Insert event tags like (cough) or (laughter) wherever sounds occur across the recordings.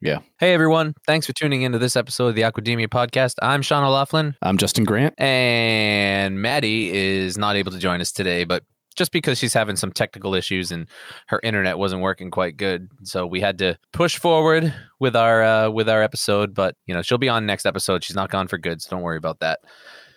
Yeah. Hey, everyone. Thanks for tuning into this episode of the Aquademia podcast. I'm Sean O'Laughlin, I'm Justin Grant. and Maddie is not able to join us today, but just because she's having some technical issues and her internet wasn't working quite good, so we had to push forward with our uh, with our episode. But you know, she'll be on next episode. She's not gone for good, so don't worry about that.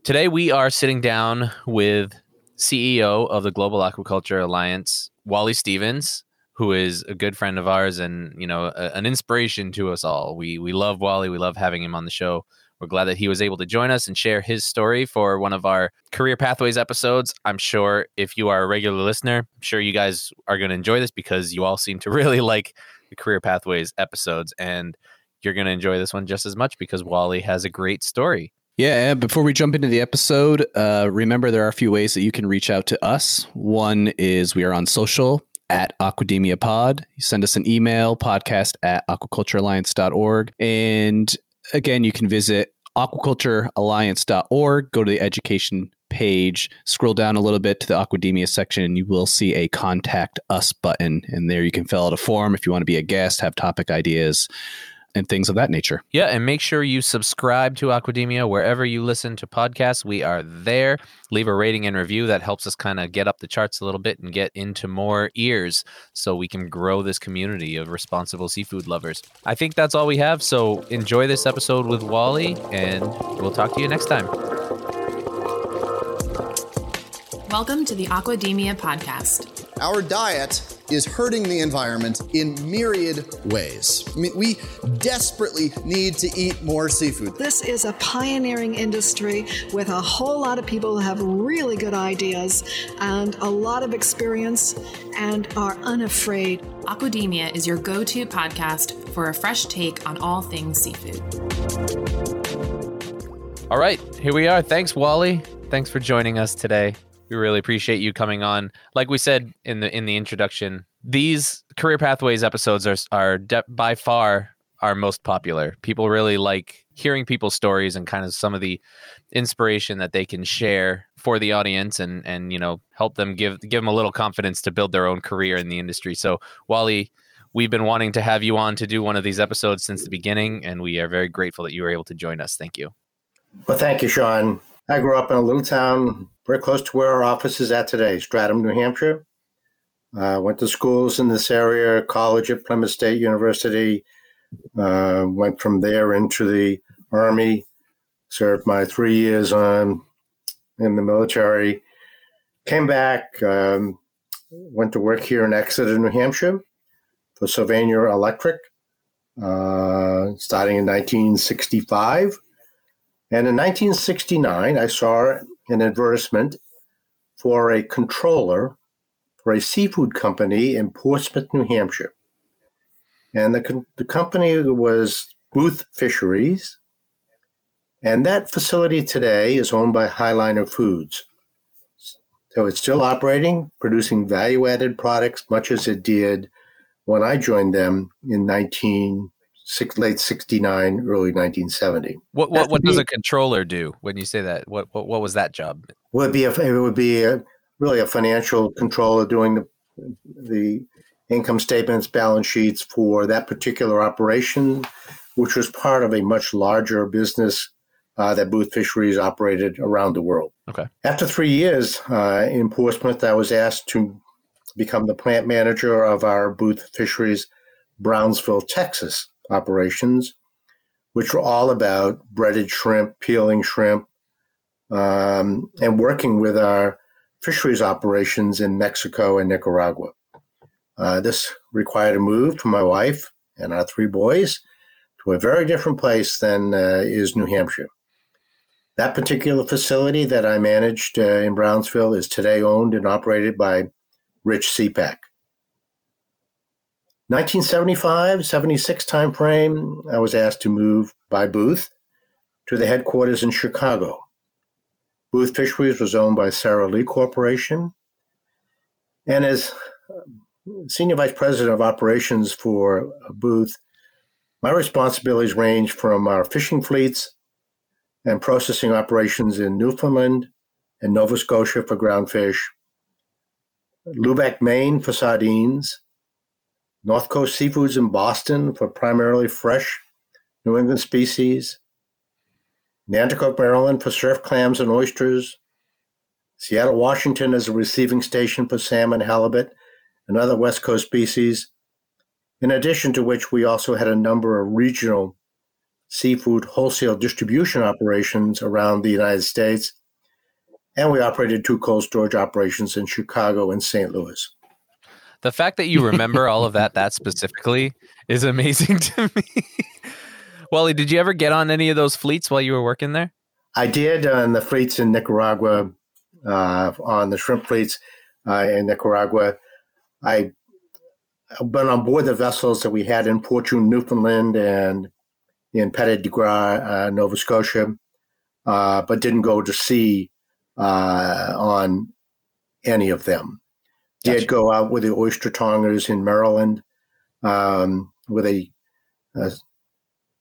Today we are sitting down with CEO of the Global Aquaculture Alliance, Wally Stevens, who is a good friend of ours and you know a, an inspiration to us all. We we love Wally. We love having him on the show. We're glad that he was able to join us and share his story for one of our career pathways episodes. I'm sure if you are a regular listener, I'm sure you guys are going to enjoy this because you all seem to (laughs) really like the career pathways episodes and you're going to enjoy this one just as much because Wally has a great story. Yeah, before we jump into the episode, uh, remember there are a few ways that you can reach out to us. One is we are on social at Aquademia Pod. You send us an email, podcast at aquaculturealliance.org. And again, you can visit aquaculturealliance.org, go to the education page, scroll down a little bit to the Aquademia section, and you will see a contact us button. And there you can fill out a form if you want to be a guest, have topic ideas, and things of that nature. Yeah, and make sure you subscribe to Aquademia wherever you listen to podcasts. We are there. Leave a rating and review. That helps us kind of get up the charts a little bit and get into more ears so we can grow this community of responsible seafood lovers. I think that's all we have. So enjoy this episode with Wally, and we'll talk to you next time. Welcome to the Aquademia podcast. Our diet is hurting the environment in myriad ways. I mean, we desperately need to eat more seafood. This is a pioneering industry with a whole lot of people who have really good ideas and a lot of experience and are unafraid. Aquademia is your go to podcast for a fresh take on all things seafood. All right, here we are. Thanks, Wally. Thanks for joining us today. We really appreciate you coming on. Like we said in the in the introduction, these career pathways episodes are are de- by far our most popular. People really like hearing people's stories and kind of some of the inspiration that they can share for the audience and and you know help them give give them a little confidence to build their own career in the industry. So Wally, we've been wanting to have you on to do one of these episodes since the beginning, and we are very grateful that you were able to join us. Thank you. Well, thank you, Sean. I grew up in a little town very close to where our office is at today, Stratham, New Hampshire. Uh, went to schools in this area, college at Plymouth State University. Uh, went from there into the Army, served my three years on in the military. Came back, um, went to work here in Exeter, New Hampshire for Sylvania Electric, uh, starting in 1965. And in 1969, I saw an advertisement for a controller for a seafood company in Portsmouth, New Hampshire. And the, the company was Booth Fisheries. And that facility today is owned by High Liner Foods. So it's still operating, producing value added products, much as it did when I joined them in 19, six, late 69, early 1970. What what, what does a controller do when you say that? What what, what was that job? would be a, it would be a, really a financial controller doing the the income statements, balance sheets for that particular operation, which was part of a much larger business uh, that Booth Fisheries operated around the world. Okay. After three years uh, in Portsmouth, I was asked to become the plant manager of our Booth Fisheries Brownsville, Texas operations, which were all about breaded shrimp, peeling shrimp, um, and working with our fisheries operations in Mexico and Nicaragua. Uh, this required a move for my wife and our three boys to a very different place than uh, is New Hampshire. That particular facility that I managed uh, in Brownsville is today owned and operated by Rich SeaPak. 1975 76 timeframe, I was asked to move by Booth to the headquarters in Chicago. Booth Fisheries was owned by Sara Lee Corporation. And as Senior Vice President of Operations for Booth, my responsibilities range from our fishing fleets and processing operations in Newfoundland and Nova Scotia for ground fish, Lubec, Maine for sardines, North Coast Seafoods in Boston for primarily fresh New England species, Nanticoke, Maryland for surf clams and oysters, Seattle, Washington as a receiving station for salmon, halibut, and other West Coast species, in addition to which we also had a number of regional seafood wholesale distribution operations around the United States, and we operated two cold storage operations in Chicago and St. Louis. The fact that you remember all of that that specifically is amazing (laughs) to me. Wally, did you ever get on any of those fleets while you were working there? I did on the fleets in Nicaragua, uh, on the shrimp fleets uh, in Nicaragua. I been on board the vessels that we had in Fortune, Newfoundland, and in Petit de Grat, uh, Nova Scotia, uh, but didn't go to sea uh, on any of them. Gotcha. Did go out with the oyster tongers in Maryland um, with a, a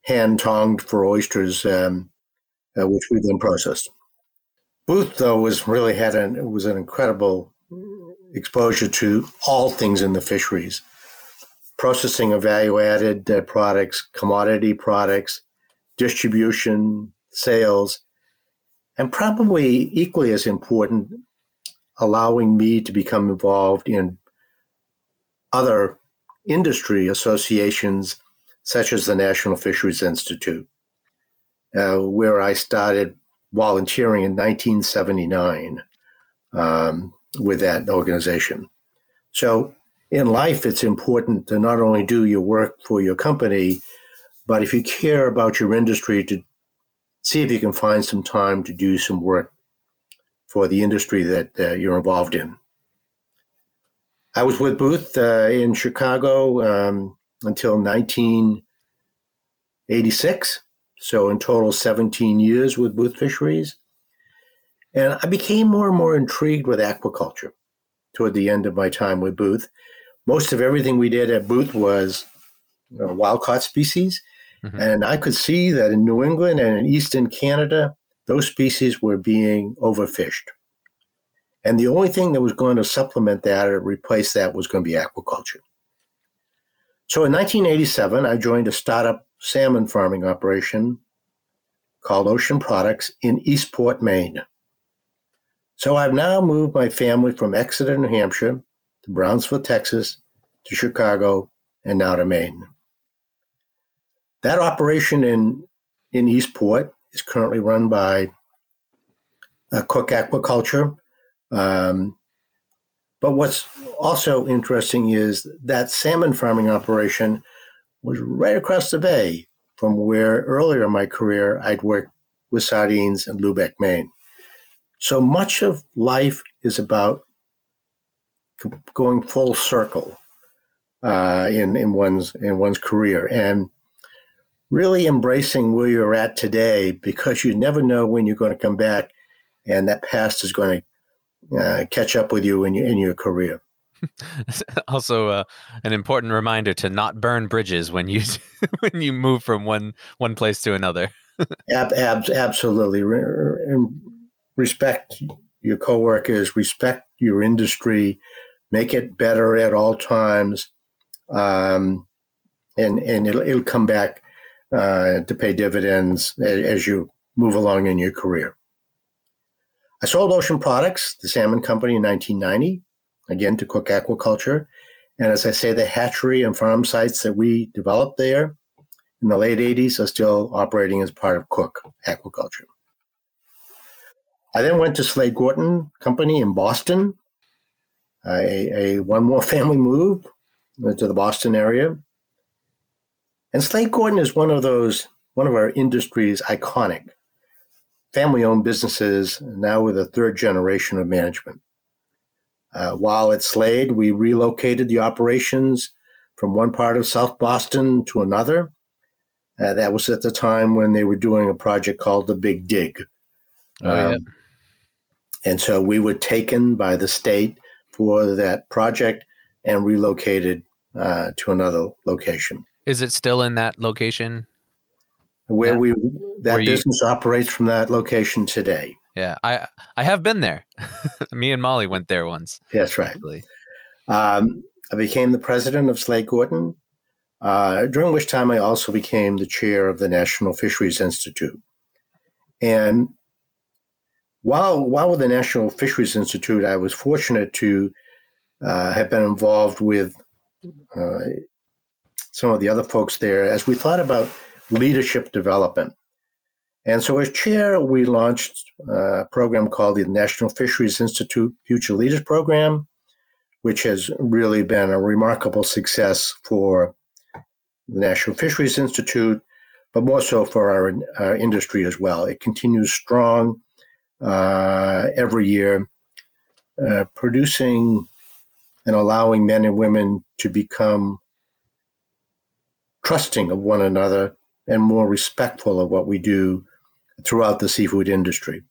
hand tonged for oysters, um, uh, which we then processed. Booth, though, was really had an was an incredible exposure to all things in the fisheries processing of value added uh, products, commodity products, distribution, sales, and probably equally as important, allowing me to become involved in other industry associations such as the National Fisheries Institute, uh, where I started volunteering in 1979 um, with that organization. So in life, it's important to not only do your work for your company, but if you care about your industry, to see if you can find some time to do some work for the industry that uh, you're involved in. I was with Booth uh, in Chicago um, until 1986. So, in total, 17 years with Booth Fisheries. And I became more and more intrigued with aquaculture toward the end of my time with Booth most of everything we did at Booth was you know, wild caught species. Mm-hmm. And I could see that in New England and in Eastern Canada, those species were being overfished. And the only thing that was going to supplement that or replace that was going to be aquaculture. So in 1987, I joined a startup salmon farming operation called Ocean Products in Eastport, Maine. So I've now moved my family from Exeter, New Hampshire to Brownsville, Texas, to Chicago, and now to Maine. That operation in, in Eastport is currently run by uh, Cooke Aquaculture. Um, but what's also interesting is that salmon farming operation was right across the bay from where earlier in my career I'd worked with sardines in Lubec, Maine. So much of life is about going full circle uh, in in one's in one's career and really embracing where you're at today because you never know when you're going to come back and that past is going to uh, catch up with you in your in your career. (laughs) also, uh, an important reminder to not burn bridges when you (laughs) when you move from one one place to another. (laughs) ab, ab, absolutely, respect your coworkers, respect your industry, make it better at all times, um, and and it'll, it'll come back uh, to pay dividends as you move along in your career. I sold Ocean Products, the salmon company, in 1990, again to Cooke Aquaculture. And as I say, the hatchery and farm sites that we developed there in the late 80s are still operating as part of Cooke Aquaculture. I then went to Slade Gorton Company in Boston, a, a one more (laughs) family move to the Boston area. And Slade Gorton is one of those, one of our industry's iconic family owned businesses, now with a third generation of management. Uh, while at Slade, we relocated the operations from one part of South Boston to another. Uh, that was at the time when they were doing a project called the Big Dig. Oh, um, yeah. And so we were taken by the state for that project and relocated uh, to another location. Is it still in that location? Where we that Where business you, operates from that location today. Yeah, I I have been there. (laughs) Me and Molly went there once. That's right. Um, I became the president of Slade Gorton, uh, during which time I also became the chair of the National Fisheries Institute. And while while with the National Fisheries Institute, I was fortunate to uh, have been involved with uh, some of the other folks there as we thought about leadership development. And so, as chair, we launched a program called the National Fisheries Institute Future Leaders Program, which has really been a remarkable success for the National Fisheries Institute, but more so for our, our industry as well. It continues strong uh, every year, uh, producing and allowing men and women to become trusting of one another and more respectful of what we do throughout the seafood industry.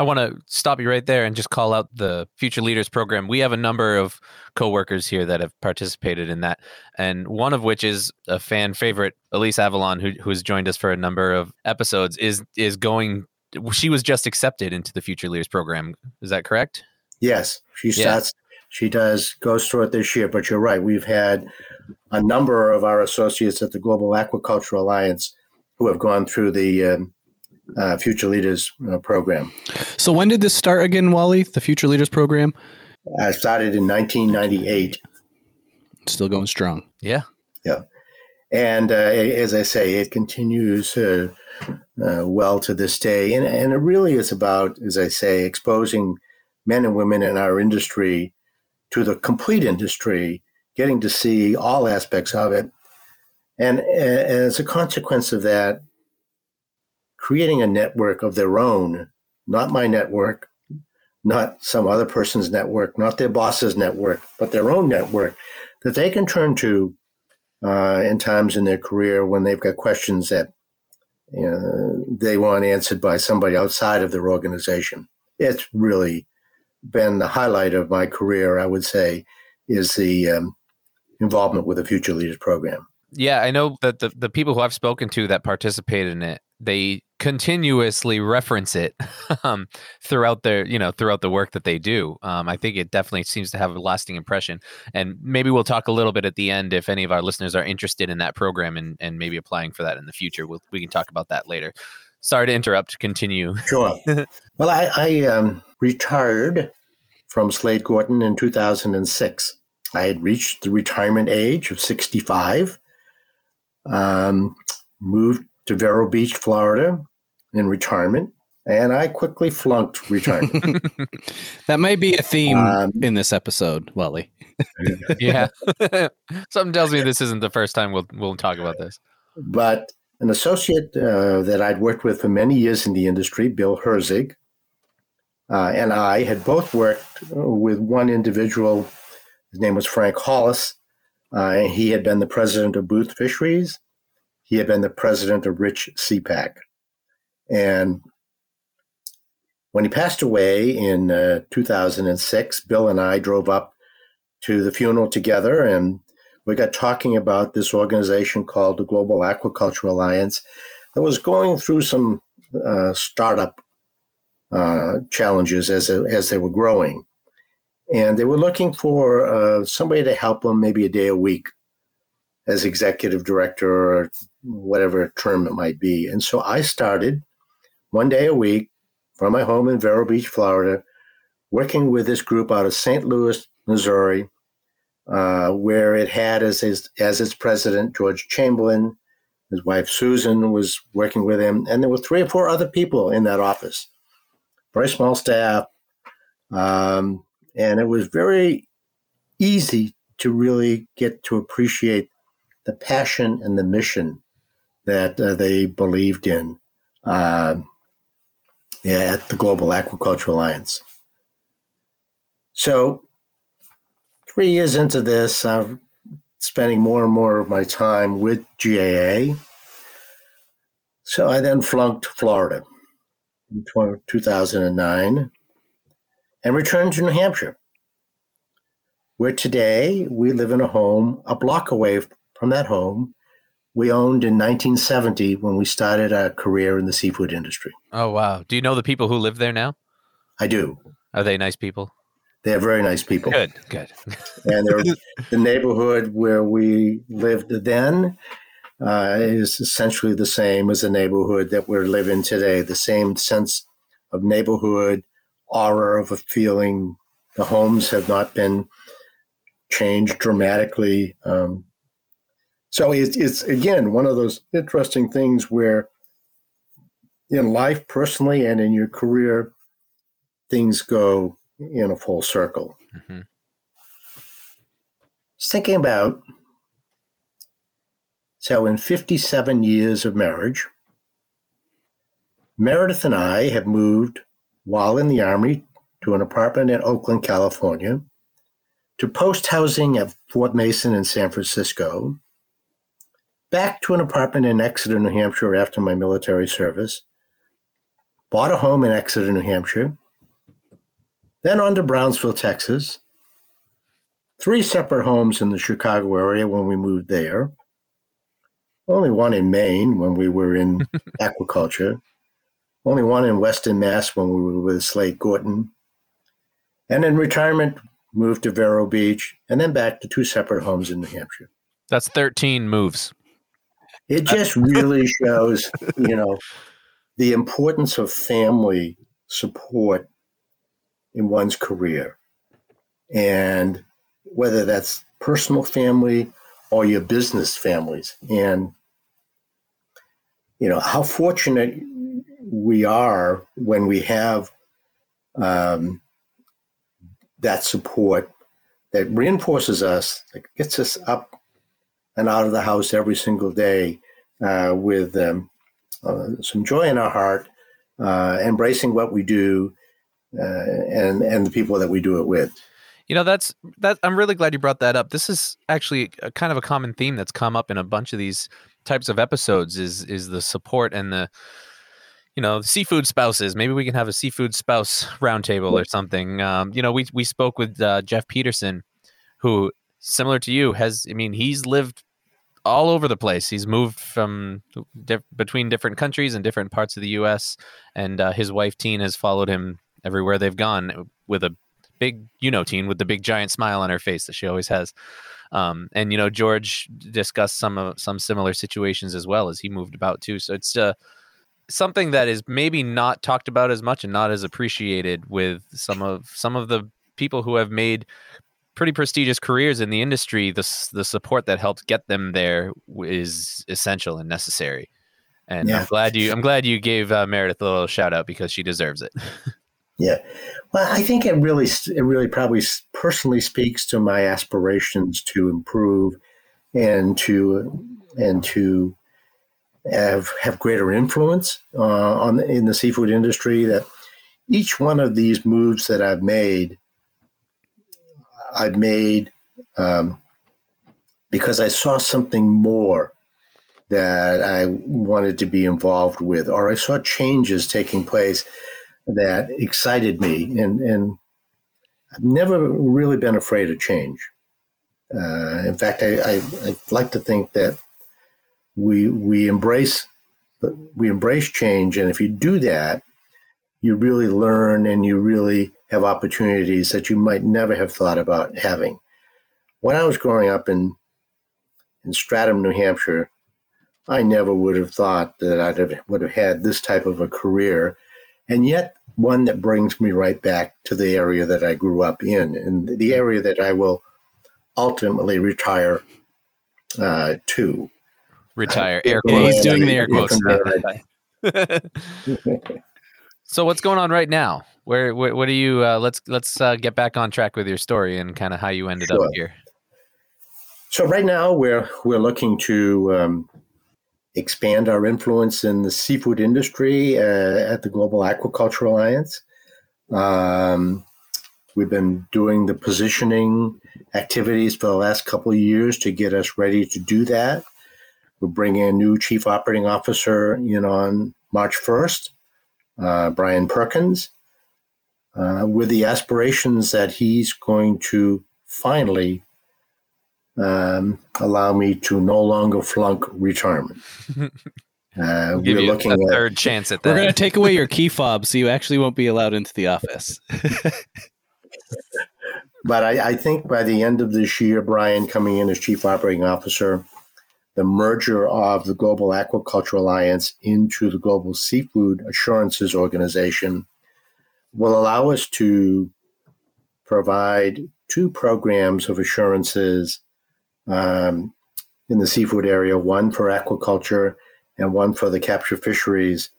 I want to stop you right there and just call out the Future Leaders Program. We have a number of coworkers here that have participated in that, and one of which is a fan favorite, Elise Avalon, who who has joined us for a number of episodes. is is going. She was just accepted into the Future Leaders Program. Is that correct? Yes, she starts. Yeah. She does goes through it this year. But you're right. We've had a number of our associates at the Global Aquaculture Alliance who have gone through the um, uh, Future Leaders uh, program. So when did this start again, Wally? The Future Leaders program? I started in 1998. Still going strong. Yeah. Yeah. And uh, as I say, it continues uh, uh, well to this day. And, and it really is about, as I say, exposing men and women in our industry to the complete industry, getting to see all aspects of it. And, as a consequence of that, creating a network of their own, not my network, not some other person's network, not their boss's network, but their own network that they can turn to uh, in times in their career when they've got questions that you know, they want answered by somebody outside of their organization. It's really been the highlight of my career, I would say, is the um, involvement with the Future Leaders Program. Yeah, I know that the, the people who I've spoken to that participate in it, they continuously reference it (laughs) um, throughout their you know throughout the work that they do. Um, i think it definitely seems to have a lasting impression. And maybe we'll talk a little bit at the end if any of our listeners are interested in that program and, and maybe applying for that in the future. We'll, we can talk about that later. Sorry to interrupt continue. Sure. (laughs) Well i, I um, retired from slade gorton in 2006 i had reached the retirement age of 65 um, moved to Vero Beach, Florida, in retirement, and I quickly flunked retirement. (laughs) (laughs) that may be a theme um, in this episode, Wally. (laughs) yeah, something tells me this isn't the first time we'll we'll talk about this. But an associate uh, that I'd worked with for many years in the industry, Bill Herzig, uh, and I had both worked with one individual. His name was Frank Hollis. Uh, he had been the president of Booth Fisheries, he had been the president of Rich SeaPak. And when he passed away in uh, 2006, Bill and I drove up to the funeral together and we got talking about this organization called the Global Aquaculture Alliance that was going through some uh, startup uh, challenges as, as they were growing. And they were looking for uh, somebody to help them maybe a day a week as executive director or whatever term it might be. And so I started one day a week from my home in Vero Beach, Florida, working with this group out of St. Louis, Missouri, uh, where it had as, his, as its president George Chamberlain. His wife Susan was working with him, and there were three or four other people in that office. Very small staff, um, and it was very easy to really get to appreciate the passion and the mission that uh, they believed in uh, at the Global Aquaculture Alliance. So, three years into this, I'm spending more and more of my time with GAA. So, I then flunked Florida in 2009 and returned to New Hampshire, where today we live in a home a block away from that home we owned in 1970 when we started our career in the seafood industry. Oh, wow. Do you know the people who live there now? I do. Are they nice people? They're very nice people. Good, good. and (laughs) the neighborhood where we lived then uh, is essentially the same as the neighborhood that we're living today. The same sense of neighborhood, aura of a feeling. The homes have not been changed dramatically. Um, so it's, it's again one of those interesting things where in life, personally, and in your career, things go in a full circle. Mm-hmm. Just thinking about so, in 57 years of marriage, Meredith and I have moved while in the Army to an apartment in Oakland, California, to post housing at Fort Mason in San Francisco, back to an apartment in Exeter, New Hampshire after my military service, bought a home in Exeter, New Hampshire, then on to Brownsville, Texas, three separate homes in the Chicago area when we moved there, only one in Maine when we were in (laughs) aquaculture, only one in Weston, Mass when we were with Slade Gorton, and in retirement moved to Vero Beach and then back to two separate homes in New Hampshire. That's 13 moves. It just (laughs) really shows, you know, the importance of family support in one's career. And whether that's personal family or your business families. And, you know, how fortunate we are when we have um, that support that reinforces us, that gets us up and out of the house every single day uh, with um, uh, some joy in our heart, uh, embracing what we do, uh, and and the people that we do it with. You know, that's that. I'm really glad you brought that up. This is actually a, kind of a common theme that's come up in a bunch of these types of episodes. Is is the support and the you know seafood spouses maybe we can have a seafood spouse roundtable or something um, you know we we spoke with uh, jeff peterson who similar to you has i mean he's lived all over the place. He's moved from between different countries and different parts of the U.S. And uh, his wife Teen has followed him everywhere they've gone with a big, you know, Teen with the big giant smile on her face that she always has. Um, and you know, George discussed some of some similar situations as well as he moved about too. So it's uh, something that is maybe not talked about as much and not as appreciated with some of some of the people who have made pretty prestigious careers in the industry, the the support that helped get them there is essential and necessary. And yeah. I'm glad you I'm glad you gave uh, Meredith a little shout out because she deserves it. (laughs) yeah, well, I think it really it really probably personally speaks to my aspirations to improve and to and to have have greater influence uh, on in the seafood industry. That each one of these moves that I've made I've made um, because I saw something more that I wanted to be involved with, or I saw changes taking place that excited me. And, and I've never really been afraid of change. Uh, in fact, I, I, I, like to think that we we embrace we embrace change, and if you do that, you really learn and you really have opportunities that you might never have thought about having. When I was growing up in in Stratham, New Hampshire, I never would have thought that I would have had this type of a career, and yet one that brings me right back to the area that I grew up in, and the area that I will ultimately retire uh, to. Retire, air quotes. He's doing the air quotes. (laughs) so what's going on right now? Where, where what do you? Uh, let's let's uh, get back on track with your story and kind of how you ended sure. up here. So right now we're we're looking to um, expand our influence in the seafood industry uh, at the Global Aquaculture Alliance. Um, we've been doing the positioning activities for the last couple of years to get us ready to do that. We're bringing a new chief operating officer in on March 1st, uh, Brian Perkins uh, with the aspirations that he's going to finally um, allow me to no longer flunk retirement. (laughs) Uh, we're looking a at third chance at that. We're going to take away your key (laughs) fob, so you actually won't be allowed into the office. (laughs) but I, I, think by the end of this year, Brian coming in as chief operating officer, the merger of the Global Aquaculture Alliance into the Global Seafood Assurances Organization will allow us to provide two programs of assurances um, in the seafood area one for aquaculture and one for the capture fisheries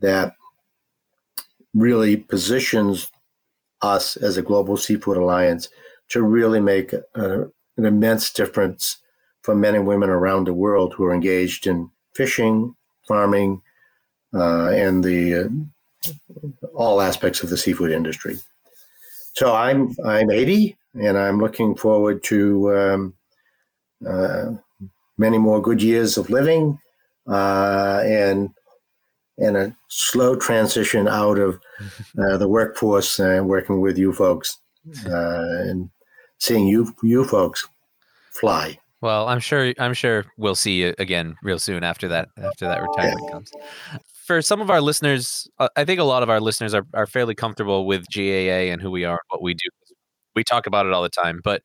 that really positions us as a global seafood alliance to really make a, an immense difference for men and women around the world who are engaged in fishing, farming, uh, and the uh, all aspects of the seafood industry. So I'm I'm 80, and I'm looking forward to um, many more good years of living uh, and and a slow transition out of (laughs) uh, the workforce and working with you folks uh, and seeing you you folks fly. Well, I'm sure I'm sure we'll see you again real soon after that after that retirement yeah. comes. For some of our listeners, uh, I think a lot of our listeners are, are fairly comfortable with GAA and who we are and what we do. We talk about it all the time, but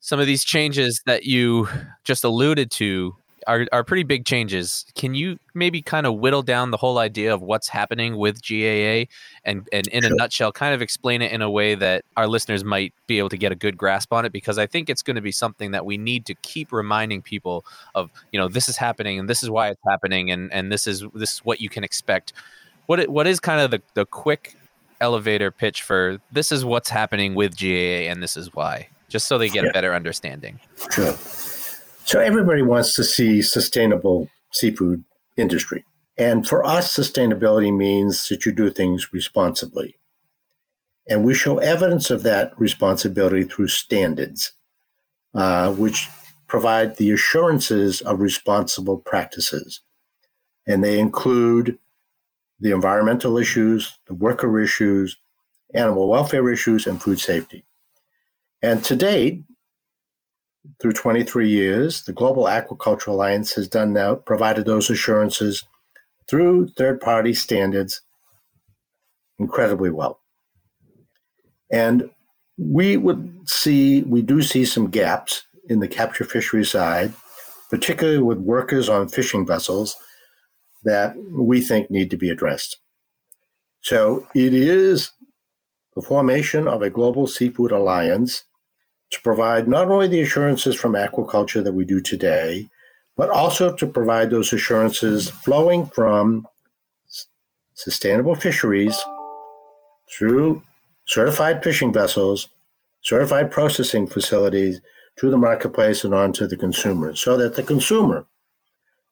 some of these changes that you just alluded to are, are pretty big changes. Can you maybe kind of whittle down the whole idea of what's happening with GAA and, and in sure. a nutshell, kind of explain it in a way that our listeners might be able to get a good grasp on it? Because I think it's going to be something that we need to keep reminding people of, you know, this is happening and this is why it's happening and, and this is this is what you can expect. What what is kind of the, the quick elevator pitch for this is what's happening with GAA and this is why, just so they get yeah. a better understanding. Sure. So everybody wants to see sustainable seafood industry. And for us, sustainability means that you do things responsibly. And we show evidence of that responsibility through standards, uh, which provide the assurances of responsible practices. And they include the environmental issues, the worker issues, animal welfare issues, and food safety. And to date, through 23 years, the Global Aquaculture Alliance has done now provided those assurances through third party standards incredibly well. And we would see, we do see some gaps in the capture fishery side, particularly with workers on fishing vessels that we think need to be addressed. So it is the formation of a global seafood alliance to provide not only the assurances from aquaculture that we do today, but also to provide those assurances flowing from sustainable fisheries through certified fishing vessels, certified processing facilities to the marketplace and on to the consumer, so that the consumer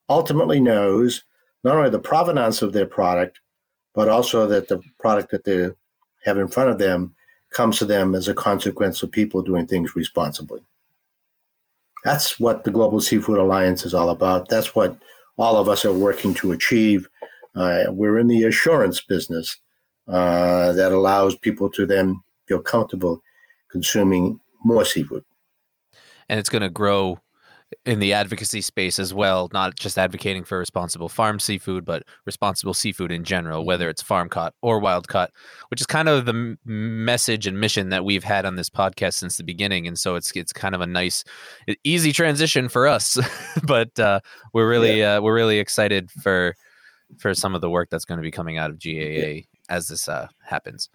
ultimately knows not only the provenance of their product, but also that the product that they have in front of them comes to them as a consequence of people doing things responsibly. That's what the Global Seafood Alliance is all about. That's what all of us are working to achieve. Uh, we're in the assurance business uh, that allows people to then feel comfortable consuming more seafood. And it's going to grow in the advocacy space as well, not just advocating for responsible farm seafood, but responsible seafood in general, whether mm-hmm. it's farm caught or wild caught, which is kind of the m- message and mission that we've had on this podcast since the beginning. And so it's it's kind of a nice, easy transition for us, (laughs) but uh, we're really yeah. uh, we're really excited for for some of the work that's going to be coming out of GAA yeah. as this uh, happens.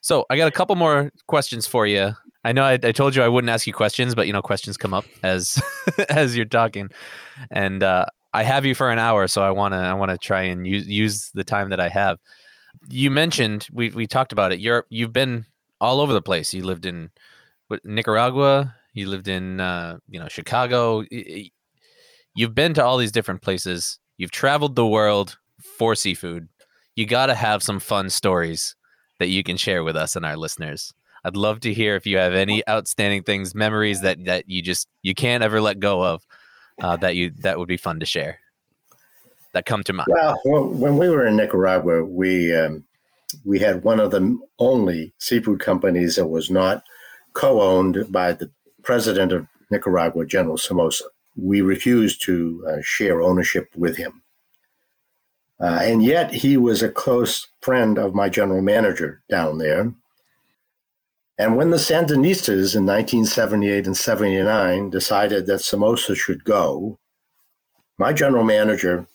So I got a couple more questions for you I know I, I, told you I wouldn't ask you questions, but you know questions come up as (laughs) as you're talking, and uh, I have you for an hour, so I want to I want to try and use use the time that I have. You mentioned we we talked about it. You're you've been all over the place. You lived in Nicaragua. You lived in uh, you know Chicago. You've been to all these different places. You've traveled the world for seafood. You got to have some fun stories that you can share with us and our listeners. I'd love to hear if you have any outstanding things, memories that that you just you can't ever let go of. Uh, that you that would be fun to share. That come to mind. Well, when we were in Nicaragua, we um, we had one of the only seafood companies that was not co-owned by the president of Nicaragua, General Somoza. We refused to uh, share ownership with him. Uh, and yet he was a close friend of my general manager down there. And when the Sandinistas in 1978 and 79 decided that Somoza should go, my general manager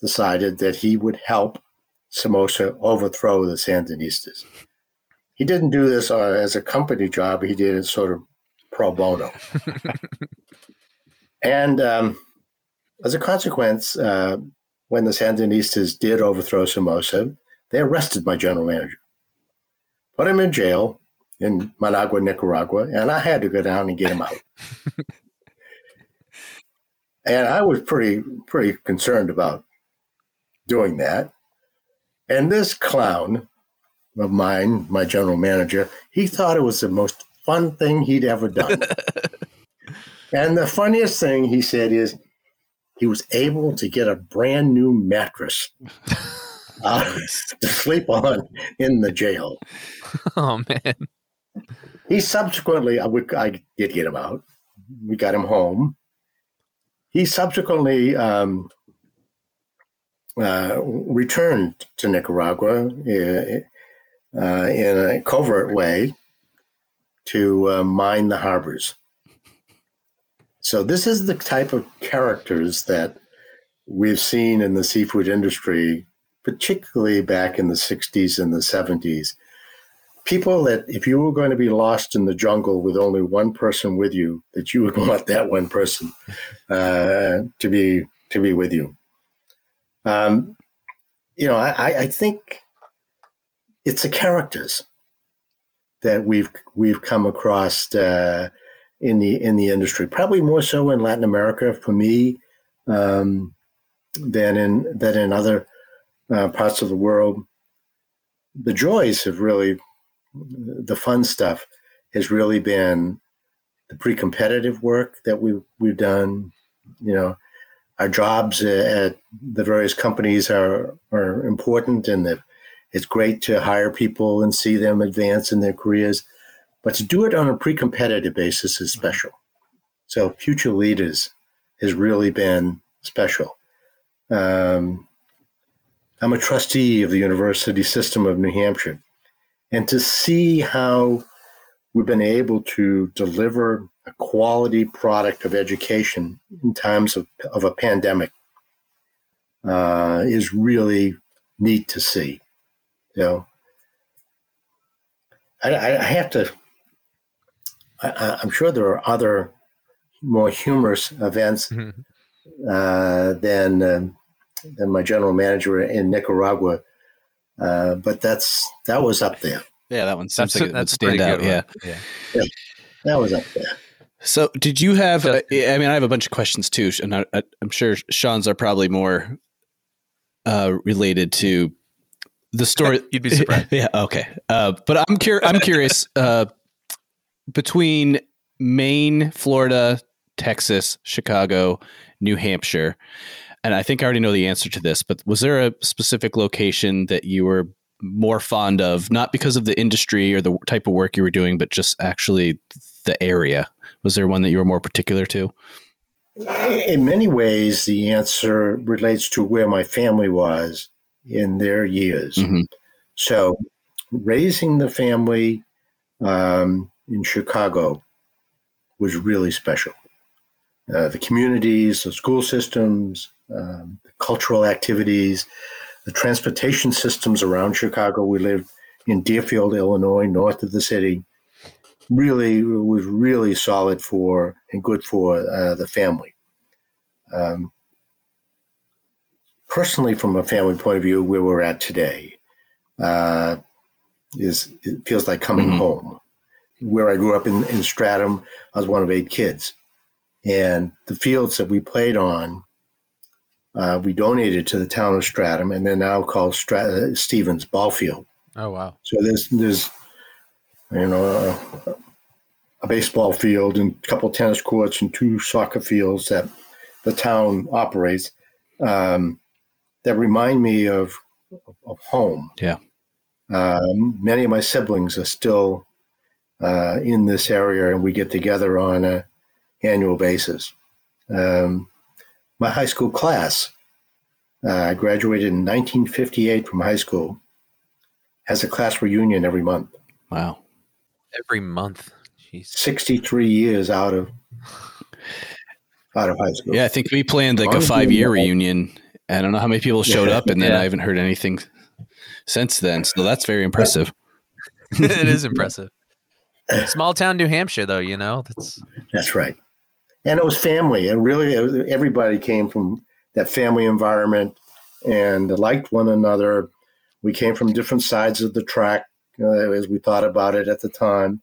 decided that he would help Somoza overthrow the Sandinistas. He didn't do this uh, as a company job, he did it sort of pro bono. (laughs) and um, as a consequence, uh, when the Sandinistas did overthrow Somoza, they arrested my general manager, put him in jail in Managua, Nicaragua, and I had to go down and get him out. (laughs) and I was pretty pretty concerned about doing that. And this clown of mine, my general manager, he thought it was the most fun thing he'd ever done. (laughs) and the funniest thing he said is he was able to get a brand new mattress (laughs) uh, to sleep on in the jail. Oh man. He subsequently, I, I did get him out. We got him home. He subsequently um, uh, returned to Nicaragua uh, uh, in a covert way to uh, mine the harbors. So, this is the type of characters that we've seen in the seafood industry, particularly back in the 60s and the 70s. People that, if you were going to be lost in the jungle with only one person with you, that you would (laughs) want that one person uh, to be to be with you. Um, you know, I, I think it's the characters that we've we've come across uh, in the in the industry. Probably more so in Latin America for me um, than in than in other uh, parts of the world. The joys have really, the fun stuff has really been the pre-competitive work that we we've done. You know, our jobs at the various companies are are important, and it's great to hire people and see them advance in their careers. But to do it on a pre-competitive basis is special. So future leaders has really been special. Um, I'm a trustee of the University System of New Hampshire, and to see how we've been able to deliver a quality product of education in times of, of a pandemic uh, is really neat to see. You know, I, I have to. I, am sure there are other more humorous events mm-hmm. uh, than um, than my general manager in Nicaragua, uh, but that's that was up there. Yeah, that one seems that's like a, it would stand out. Yeah. yeah. yeah, that was up there. So, did you have? Uh, I mean, I have a bunch of questions too, and I, am sure Sean's are probably more uh, related to the story. (laughs) You'd be surprised. (laughs) yeah. Okay. Uh, but I'm curious. I'm curious. (laughs) Uh, between Maine, Florida, Texas, Chicago, New Hampshire, and I think I already know the answer to this. But was there a specific location that you were more fond of, not because of the industry or the type of work you were doing, but just actually the area? Was there one that you were more particular to? In many ways, the answer relates to where my family was in their years. Mm-hmm. So, raising the family um, in Chicago was really special. Uh, the communities, the school systems, um, the cultural activities, the transportation systems around Chicago. We lived in Deerfield, Illinois, north of the city really was really solid for and good for uh, the family. Um, personally, from a family point of view, where we're at today uh, is it feels like coming mm-hmm. home. Where I grew up in, in Stratham, I was one of eight kids, and the fields that we played on, uh, we donated to the town of Stratham, and they're now called Strat- Stevens Ball Field. Oh wow! So there's there's you know, a, a baseball field and a couple tennis courts and two soccer fields that the town operates um, that remind me of of home. Yeah. Um, many of my siblings are still uh, in this area, and we get together on a annual basis. Um, my high school class, uh, I graduated in 1958 from high school, has a class reunion every month. Wow Every month. Jeez. 63 years out of out of high school. Yeah, I think we planned like a five year reunion. I don't know how many people showed up, and then Yeah. I haven't heard anything since then. So that's very impressive. (laughs) it is (laughs) impressive. Small town New Hampshire, though, you know, that's That's right. And it was family. And really, was- everybody came from that family environment and liked one another. We came from different sides of the track uh, as we thought about it at the time.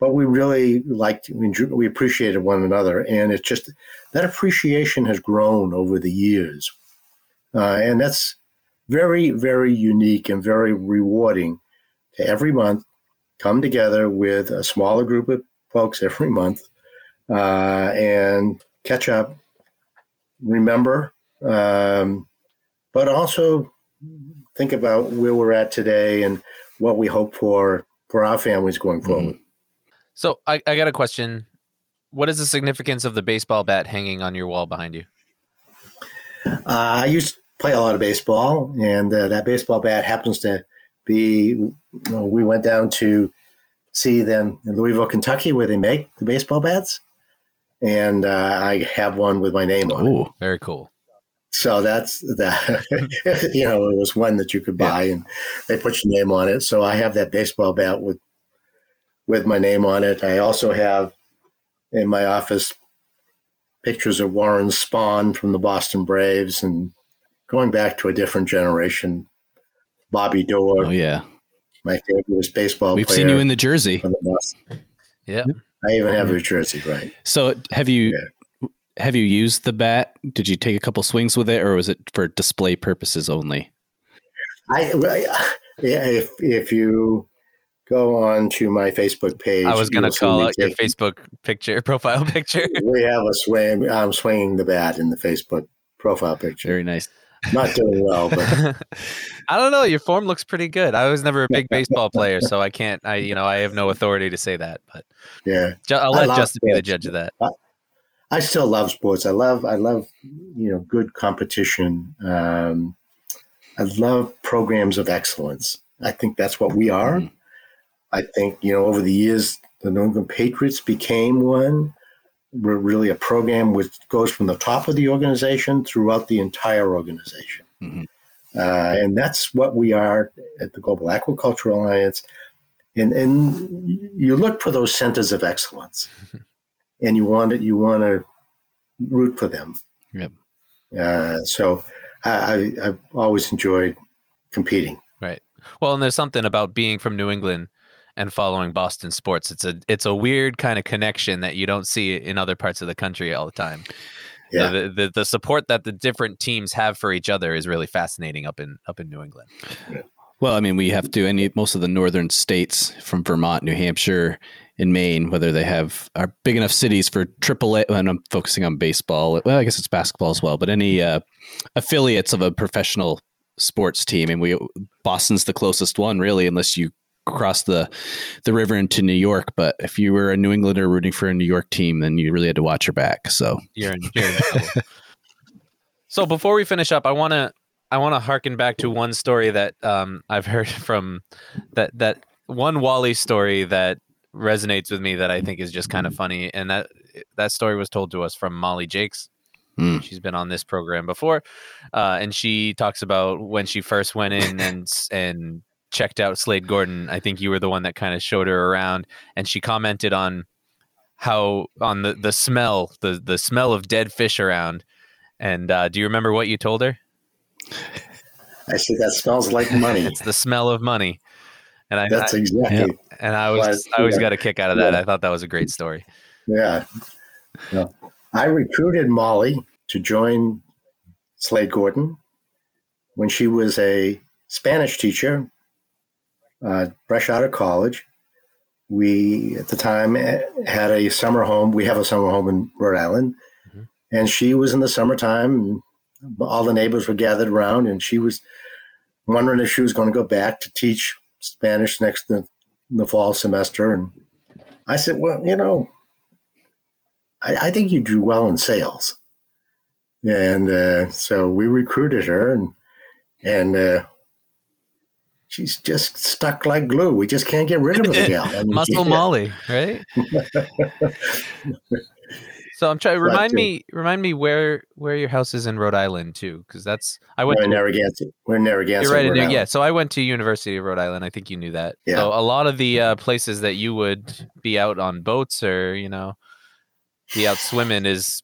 But we really liked, we, we appreciated one another. And it's just that appreciation has grown over the years. Uh, and that's very, very unique and very rewarding to every month come together with a smaller group of folks every month uh, and catch up, remember, um, but also think about where we're at today and what we hope for for our families going forward. so. I, I got a question. What is the significance of the baseball bat hanging on your wall behind you? Uh, I used to play a lot of baseball, and uh, that baseball bat happens to be. You know, we went down to see them in Louisville, Kentucky, where they make the baseball bats, and uh, I have one with my name on it. Oh, Very cool. So that's that. (laughs) you know, it was one that you could buy, and they put your name on it. So I have that baseball bat with with my name on it. I also have in my office pictures of Warren Spahn from the Boston Braves, and going back to a different generation, Bobby Doerr, oh yeah. my favorite baseball We've seen you in the jersey. the Yeah. I even have your jersey, right? So have you have you used the bat? Did you take a couple swings with it, or was it for display purposes only? I, I yeah, if if you go on to my Facebook page, I was going to call me out your Facebook picture, (laughs) profile picture. we have a swing. I'm swinging the bat in the Facebook profile picture. Very nice. Not doing well, but (laughs) I don't know. Your form looks pretty good. I was never a big baseball player, so I can't. I you know I have no authority to say that, but yeah, Ju- I'll let Justin be the judge of that. I still love sports. I love, I love, you know, good competition. Um, I love programs of excellence. I think that's what we are. Mhm. I think you know over the years the New England Patriots became one. We're really a program which goes from the top of the organization throughout the entire organization. Mhm. Uh, and that's what we are at the Global Aquaculture Alliance. And, and you look for those centers of excellence, (laughs) and you want it. You want to root for them. Yep. Uh, so I, I, I've always enjoyed competing. Right. Well, and there's something about being from New England and following Boston sports. It's a it's a weird kind of connection that you don't see in other parts of the country all the time. Yeah. The, the the support that the different teams have for each other is really fascinating up in up in New England. Well, I mean, we have to any most of the northern states from Vermont, New Hampshire, and Maine, whether they have are big enough cities for AAA. And I'm focusing on baseball. Well, I guess it's basketball as well, but any uh, affiliates of a professional sports team, and we Boston's the closest one, really, unless you cross the the river into New York. But if you were a New Englander rooting for a New York team, then you really had to watch your back. So You're in, you're in (laughs) so before we finish up, I want to I want to harken back to one story that um, I've heard (laughs) from that that one Wally story that resonates with me that I think is just kind of funny, and that that story was told to us from Molly Jakes. Hmm. She's been on this program before, uh, and she talks about when she first went in and and checked out Slade Gorton. I think you were the one that kind of showed her around, and she commented on how on the the smell the the smell of dead fish around. And uh, do you remember what you told her? I said that smells like money. It's the smell of money. And I, That's I- exactly. and I was. I always Yeah. got a kick out of that. Yeah. I thought that was a great story. Yeah. Yeah. I recruited Molly to join Slade Gorton when she was a Spanish teacher, uh, fresh out of college. We, at the time, eh, had a summer home. We have a summer home in Rhode Island. Mhm. And she was in the summertime, and all the neighbors were gathered around, and she was wondering if she was going to go back to teach Spanish next the, the fall semester. And I said, Well, you know, I, I think you do well in sales. And uh, so we recruited her, and and uh, she's just stuck like glue. We just can't get rid of her. (laughs) gal. I mean, Muscle yeah. Molly, right? (laughs) so I'm trying. To remind me, remind me where where your house is in Rhode Island too, because that's I went We're in to Narragansett. We're in Narragansett. You're right. in yeah. So I went to University of Rhode Island. I think you knew that. Yeah. So a lot of the uh, places that you would be out on boats or you know be out swimming is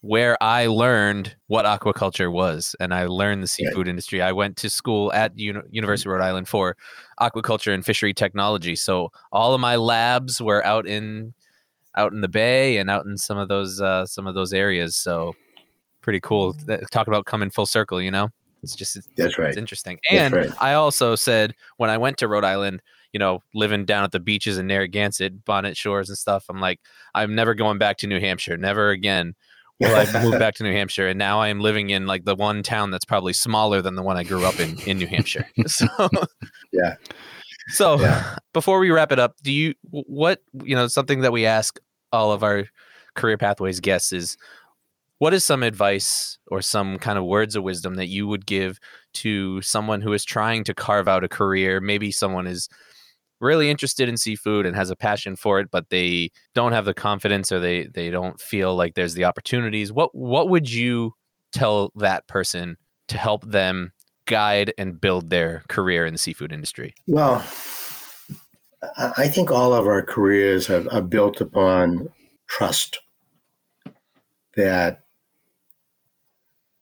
where I learned what aquaculture was, and I learned the seafood industry. I went to school at Uni- University of Rhode Island for aquaculture and fishery technology. So all of my labs were out in out in the bay and out in some of those uh, some of those areas. So pretty cool. That- Talk about coming full circle. You know, it's just That's right. it's interesting. And right. I also said when I went to Rhode Island, you know, living down at the beaches in Narragansett, Bonnet Shores and stuff, I'm like, I'm never going back to New Hampshire. Never again will I (laughs) moved back to New Hampshire. And now I am living in like the one town that's probably smaller than the one I grew up in in New Hampshire. (laughs) (laughs) So Yeah. So Yeah. before we wrap it up, do you what you know something that we ask all of our career pathways guests is what is some advice or some kind of words of wisdom that you would give to someone who is trying to carve out a career maybe someone is really interested in seafood and has a passion for it but they don't have the confidence or they they don't feel like there's the opportunities what what would you tell that person to help them guide and build their career in the seafood industry Well, I think all of our careers are, are built upon trust. That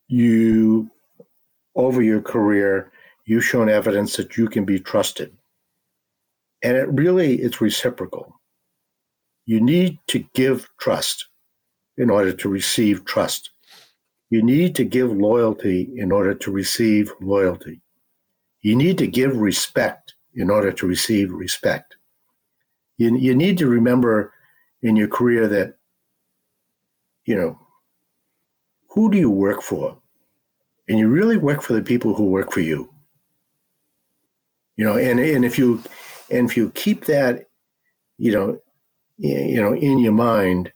you, over your career, you've shown evidence that you can be trusted. And it really, it's reciprocal. You need to give trust in order to receive trust. You need to give loyalty in order to receive loyalty. You need to give respect in order to receive respect. You, you need to remember in your career that, you know, who do you work for? And you really work for the people who work for you. You know, and, and if you and if you keep that, you know, you know, in your mind,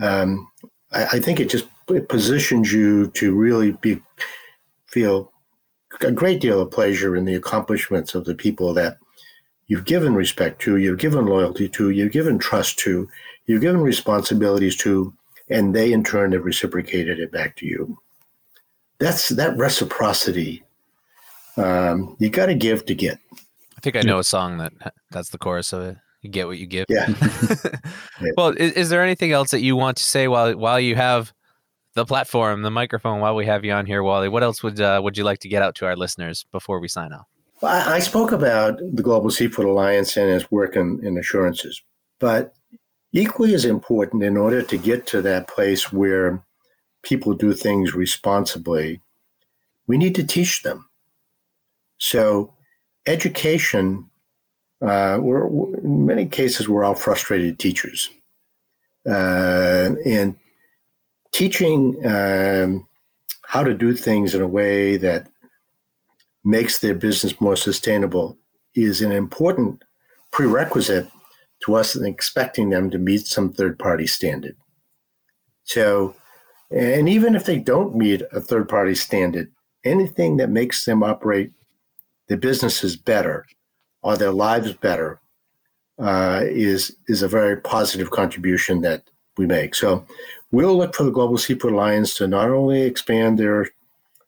um, I, I think it just it positions you to really be feel a great deal of pleasure in the accomplishments of the people that you've given respect to, you've given loyalty to, you've given trust to, you've given responsibilities to, and they in turn have reciprocated it back to you. That's that reciprocity. Um, you got to give to get. I think I know a song that that's the chorus of it. You get what you give. (laughs) Yeah. well, is, is there anything else that you want to say while while you have the platform, the microphone, while we have you on here, Wally? What else would uh, would you like to get out to our listeners before we sign off? Well, I, I spoke about the Global Seafood Alliance and its work in, in assurances, but equally as important in order to get to that place where people do things responsibly, we need to teach them. So, education, uh, we're, in many cases, we're all frustrated teachers. Uh, and teaching um, how to do things in a way that makes their business more sustainable is an important prerequisite to us in expecting them to meet some third party standard. So, and even if they don't meet a third party standard, anything that makes them operate their businesses better or their lives better uh, is is a very positive contribution that we make. So, we'll look for the Global Seafood Alliance to not only expand their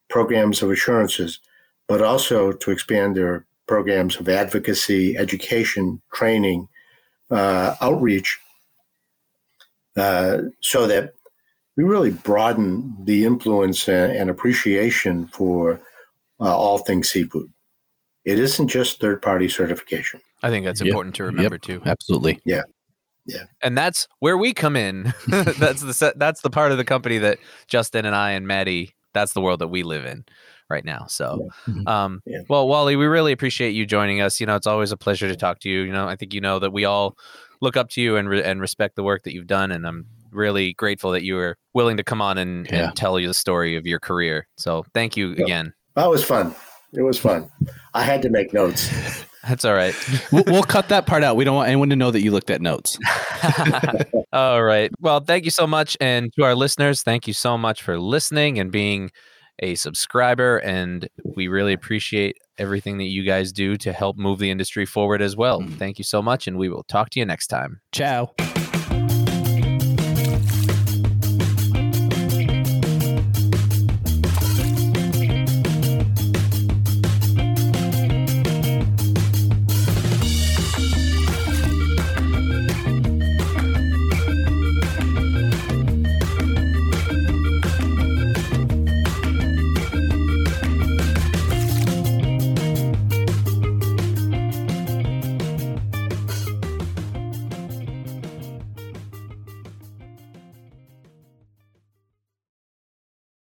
programs of assurances, but also to expand their programs of advocacy, education, training, uh, outreach, uh, so that we really broaden the influence and, and appreciation for uh, all things seafood. It isn't just third party certification. I think that's Yep. important to remember too. Absolutely. Yeah. Yeah. And that's where we come in. (laughs) (laughs) that's the se- that's the part of the company that Justin and I and Maddie. That's the world that we live in right now. So, Mhm. um, Yeah. well, Wally, we really appreciate you joining us. You know, it's always a pleasure to talk to you. You know, I think you know that we all look up to you and re- and respect the work that you've done, and I'm really grateful that you were willing to come on and, Yeah. and tell you the story of your career. So, thank you Yeah. again. That was fun. It was fun. I had to make notes. That's all right. (laughs) we'll, we'll cut that part out. We don't want anyone to know that you looked at notes. (laughs) All right. Well, thank you so much. And to our listeners, thank you so much for listening and being a subscriber, and we really appreciate everything that you guys do to help move the industry forward as well. Mm-hmm. Thank you so much, and we will talk to you next time. Ciao.